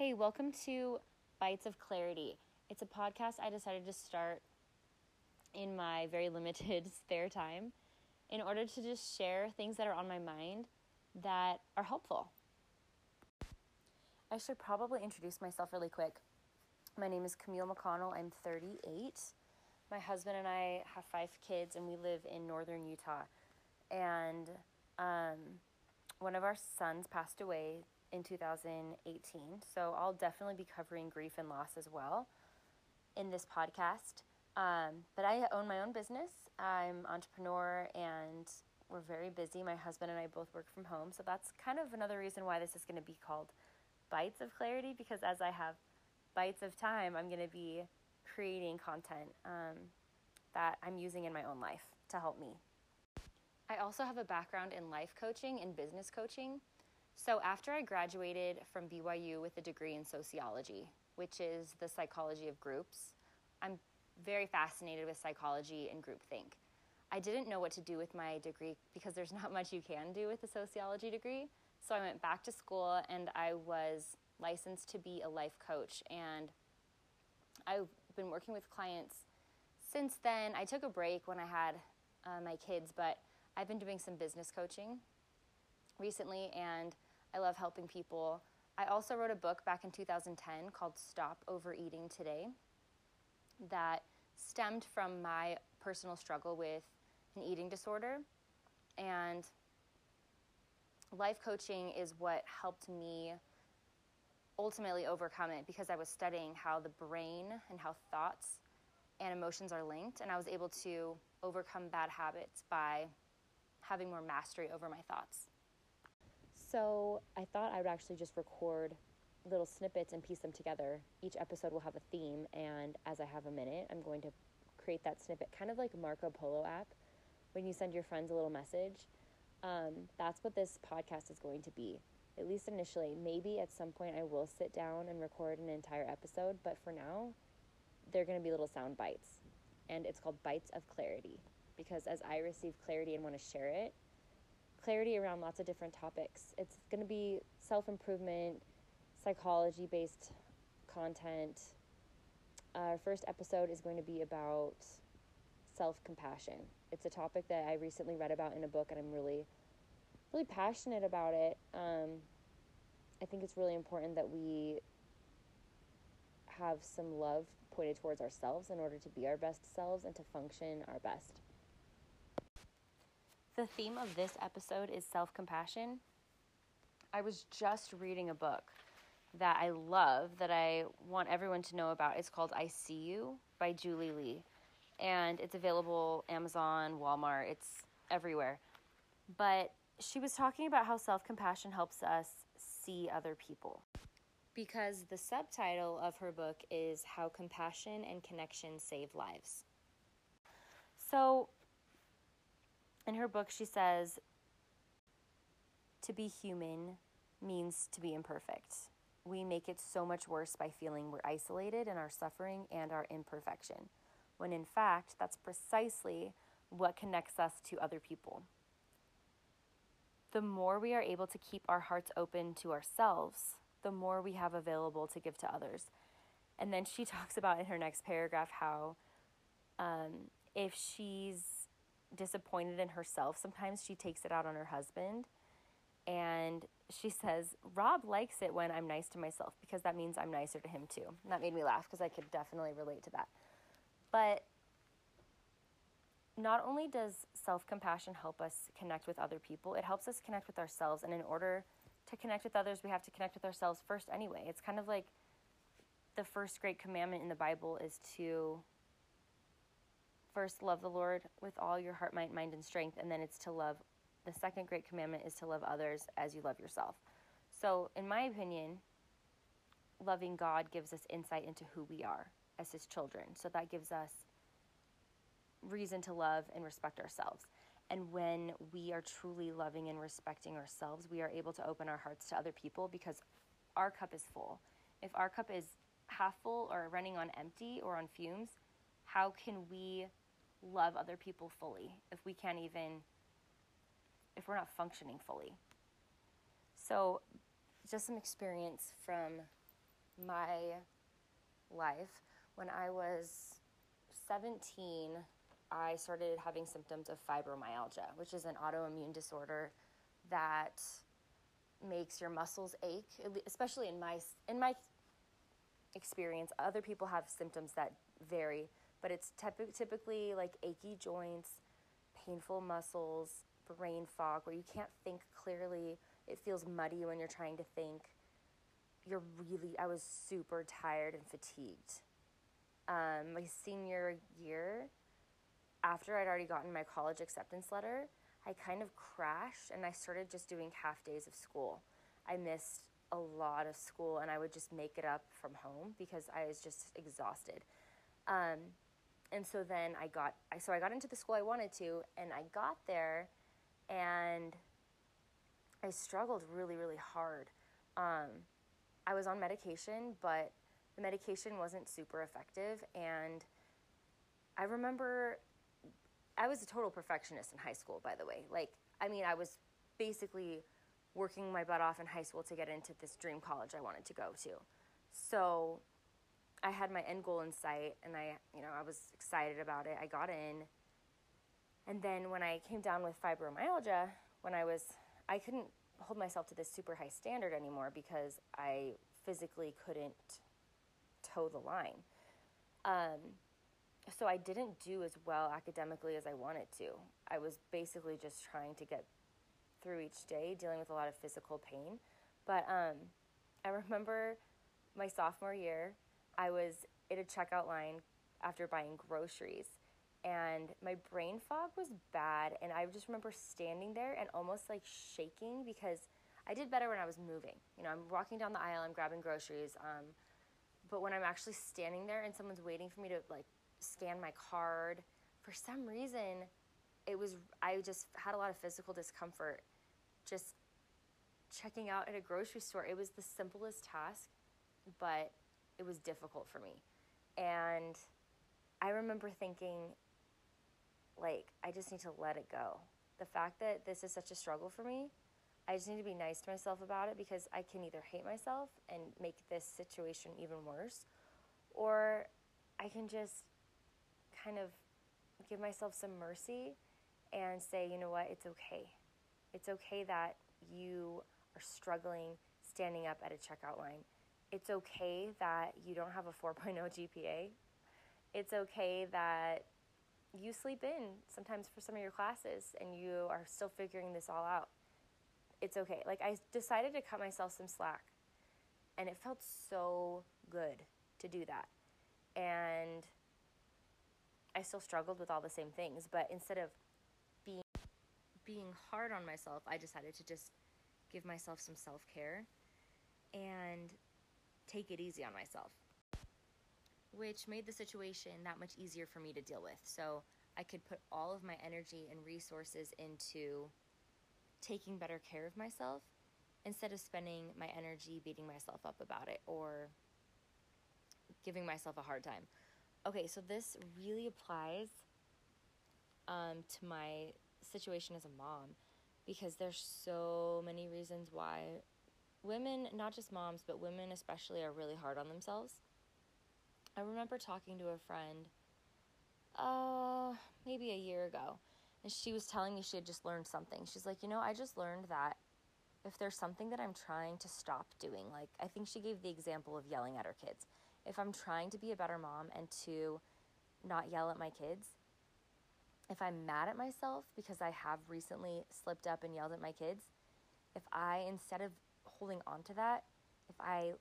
Hey, welcome to Bites of Clarity. It's a podcast I decided to start in my very limited spare time in order to just share things that are on my mind that are helpful. I should probably introduce myself really quick. My name is Camille McConnell. I'm 38. My husband and I have five kids, and we live in northern Utah. And um, one of our sons passed away in 2018. So I'll definitely be covering grief and loss as well in this podcast. Um, but I own my own business. I'm entrepreneur and we're very busy. My husband and I both work from home. So that's kind of another reason why this is going to be called Bites of Clarity because as I have bites of time, I'm going to be creating content um, that I'm using in my own life to help me. I also have a background in life coaching and business coaching. So after I graduated from BYU with a degree in sociology, which is the psychology of groups, I'm very fascinated with psychology and groupthink. I didn't know what to do with my degree because there's not much you can do with a sociology degree. So I went back to school and I was licensed to be a life coach. And I've been working with clients since then. I took a break when I had uh, my kids, but I've been doing some business coaching recently and I love helping people. I also wrote a book back in 2010 called Stop Overeating Today that stemmed from my personal struggle with an eating disorder. And life coaching is what helped me ultimately overcome it because I was studying how the brain and how thoughts and emotions are linked. And I was able to overcome bad habits by having more mastery over my thoughts. So I thought I would actually just record little snippets and piece them together. Each episode will have a theme, and as I have a minute, I'm going to create that snippet, kind of like Marco Polo app when you send your friends a little message. Um, that's what this podcast is going to be, at least initially. Maybe at some point I will sit down and record an entire episode, but for now, they're going to be little sound bites. And it's called Bites of Clarity because as I receive clarity and want to share it, clarity around lots of different topics. It's going to be self improvement, psychology based content. Our first episode is going to be about self compassion. It's a topic that I recently read about in a book, and I'm really, really passionate about it. Um, I think it's really important that we have some love pointed towards ourselves in order to be our best selves and to function our best. The theme of this episode is self compassion. I was just reading a book that I love that I want everyone to know about. It's called I See You by Julie Lee. And it's available Amazon, Walmart, it's everywhere. But she was talking about how self-compassion helps us see other people. Because the subtitle of her book is How Compassion and Connection Save Lives. So in her book she says to be human means to be imperfect we make it so much worse by feeling we're isolated in our suffering and our imperfection, when in fact, that's precisely what connects us to other people. The more we are able to keep our hearts open to ourselves, the more we have available to give to others. And then she talks about in her next paragraph how um, if she's disappointed in herself, sometimes she takes it out on her husband and she says, Rob likes it when I'm nice to myself because that means I'm nicer to him too. And that made me laugh because I could definitely relate to that. But not only does self compassion help us connect with other people, it helps us connect with ourselves. And in order to connect with others, we have to connect with ourselves first anyway. It's kind of like the first great commandment in the Bible is to first love the Lord with all your heart, mind, mind, and strength, and then it's to love the second great commandment is to love others as you love yourself. So, in my opinion, loving God gives us insight into who we are as His children. So, that gives us reason to love and respect ourselves. And when we are truly loving and respecting ourselves, we are able to open our hearts to other people because our cup is full. If our cup is half full or running on empty or on fumes, how can we love other people fully if we can't even if we're not functioning fully. So, just some experience from my life, when I was 17, I started having symptoms of fibromyalgia, which is an autoimmune disorder that makes your muscles ache, especially in my in my experience. Other people have symptoms that vary, but it's typically like achy joints, painful muscles, brain fog where you can't think clearly. It feels muddy when you're trying to think. You're really I was super tired and fatigued. Um, my senior year, after I'd already gotten my college acceptance letter, I kind of crashed and I started just doing half days of school. I missed a lot of school and I would just make it up from home because I was just exhausted. Um, and so then I got, so I got into the school I wanted to, and I got there, and I struggled really, really hard. Um, I was on medication, but the medication wasn't super effective, and I remember I was a total perfectionist in high school, by the way. Like, I mean, I was basically working my butt off in high school to get into this dream college I wanted to go to. So I had my end goal in sight and I, you know, I was excited about it. I got in. And then when I came down with fibromyalgia, when I was I couldn't hold myself to this super high standard anymore because I physically couldn't toe the line. Um, so I didn't do as well academically as I wanted to. I was basically just trying to get through each day, dealing with a lot of physical pain. But um, I remember my sophomore year, I was at a checkout line after buying groceries, and my brain fog was bad. And I just remember standing there and almost like shaking because I did better when I was moving. You know, I'm walking down the aisle, I'm grabbing groceries. Um, but when I'm actually standing there and someone's waiting for me to like scan my card. For some reason, it was I just had a lot of physical discomfort just checking out at a grocery store. It was the simplest task, but it was difficult for me. And I remember thinking like I just need to let it go. The fact that this is such a struggle for me, I just need to be nice to myself about it because I can either hate myself and make this situation even worse or I can just kind of give myself some mercy and say, you know what, it's okay. It's okay that you are struggling standing up at a checkout line. It's okay that you don't have a 4.0 GPA. It's okay that you sleep in sometimes for some of your classes and you are still figuring this all out. It's okay. Like, I decided to cut myself some slack, and it felt so good to do that. And I still struggled with all the same things, but instead of being being hard on myself, I decided to just give myself some self-care and take it easy on myself. Which made the situation that much easier for me to deal with. So, I could put all of my energy and resources into taking better care of myself instead of spending my energy beating myself up about it or giving myself a hard time okay, so this really applies um, to my situation as a mom because there's so many reasons why women, not just moms, but women especially, are really hard on themselves. I remember talking to a friend, uh, maybe a year ago, and she was telling me she had just learned something. She's like, you know, I just learned that if there's something that I'm trying to stop doing, like I think she gave the example of yelling at her kids if I'm trying to be a better mom and to not yell at my kids, if I'm mad at myself because I have recently slipped up and yelled at my kids, if I, instead of holding on to that, if I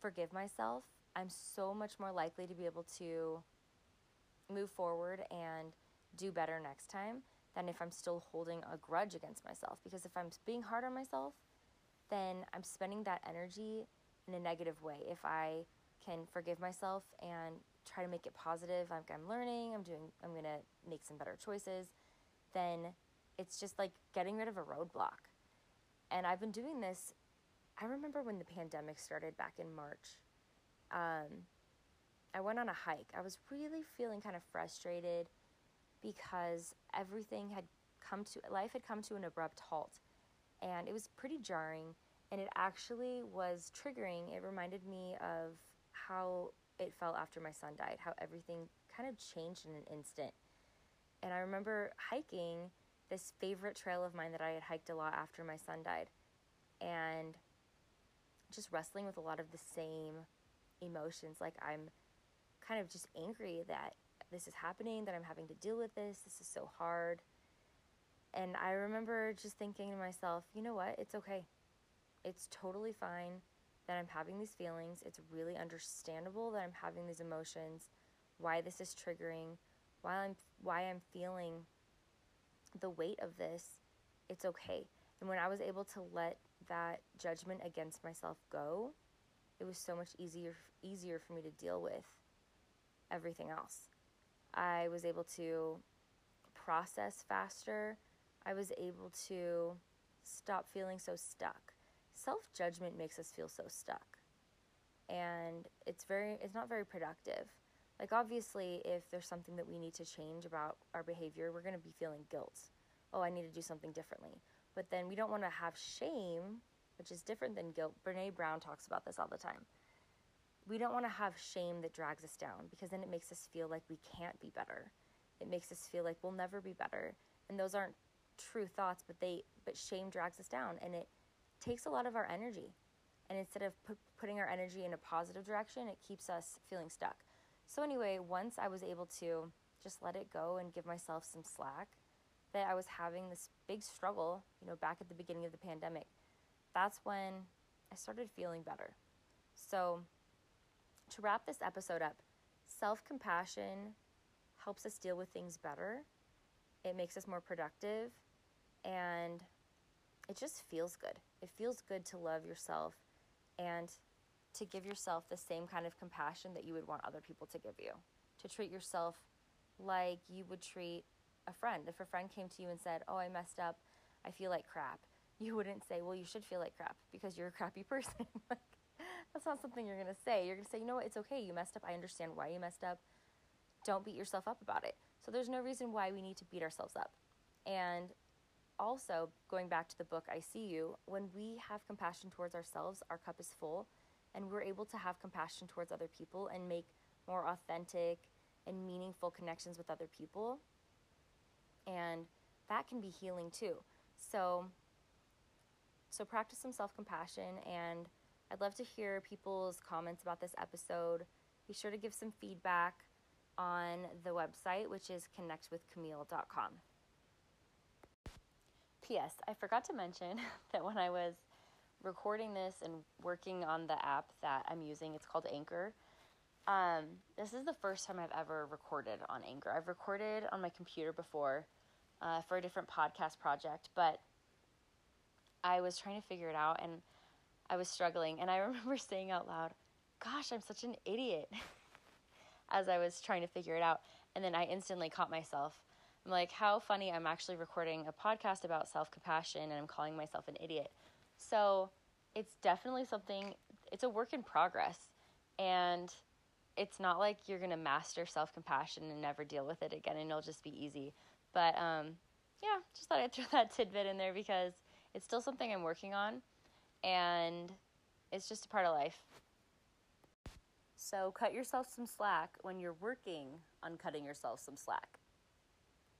forgive myself, I'm so much more likely to be able to move forward and do better next time than if I'm still holding a grudge against myself. Because if I'm being hard on myself, then I'm spending that energy in a negative way. If I can forgive myself and try to make it positive, like I'm learning, I'm doing, I'm gonna make some better choices, then it's just like getting rid of a roadblock. And I've been doing this. I remember when the pandemic started back in March. Um, I went on a hike. I was really feeling kind of frustrated because everything had come to life had come to an abrupt halt, and it was pretty jarring And it actually was triggering. It reminded me of how it felt after my son died, how everything kind of changed in an instant. And I remember hiking this favorite trail of mine that I had hiked a lot after my son died. And just wrestling with a lot of the same emotions. Like I'm kind of just angry that this is happening, that I'm having to deal with this. This is so hard. And I remember just thinking to myself, you know what? It's okay. It's totally fine that I'm having these feelings. It's really understandable that I'm having these emotions, why this is triggering, why I'm why I'm feeling the weight of this. It's okay. And when I was able to let that judgment against myself go, it was so much easier easier for me to deal with everything else. I was able to process faster. I was able to stop feeling so stuck. Self-judgment makes us feel so stuck. And it's very it's not very productive. Like obviously if there's something that we need to change about our behavior, we're going to be feeling guilt. Oh, I need to do something differently. But then we don't want to have shame, which is different than guilt. Brene Brown talks about this all the time. We don't want to have shame that drags us down because then it makes us feel like we can't be better. It makes us feel like we'll never be better. And those aren't true thoughts, but they but shame drags us down and it takes a lot of our energy. And instead of pu- putting our energy in a positive direction, it keeps us feeling stuck. So anyway, once I was able to just let it go and give myself some slack, that I was having this big struggle, you know, back at the beginning of the pandemic, that's when I started feeling better. So, to wrap this episode up, self compassion helps us deal with things better, it makes us more productive, and it just feels good. It feels good to love yourself and to give yourself the same kind of compassion that you would want other people to give you. To treat yourself like you would treat a friend. If a friend came to you and said, Oh, I messed up, I feel like crap, you wouldn't say, Well, you should feel like crap because you're a crappy person. like, that's not something you're going to say. You're going to say, You know what? It's okay. You messed up. I understand why you messed up. Don't beat yourself up about it. So there's no reason why we need to beat ourselves up. And also, going back to the book I See You, when we have compassion towards ourselves, our cup is full, and we're able to have compassion towards other people and make more authentic and meaningful connections with other people and that can be healing too. So so practice some self-compassion and I'd love to hear people's comments about this episode. Be sure to give some feedback on the website, which is connectwithcamille.com. P.S. I forgot to mention that when I was recording this and working on the app that I'm using, it's called Anchor. Um, this is the first time I've ever recorded on Anchor. I've recorded on my computer before uh, for a different podcast project, but I was trying to figure it out and I was struggling. And I remember saying out loud, Gosh, I'm such an idiot as I was trying to figure it out. And then I instantly caught myself. I'm like, How funny, I'm actually recording a podcast about self compassion and I'm calling myself an idiot. So it's definitely something, it's a work in progress. And it's not like you're going to master self compassion and never deal with it again and it'll just be easy. But um, yeah, just thought I'd throw that tidbit in there because it's still something I'm working on and it's just a part of life. So cut yourself some slack when you're working on cutting yourself some slack.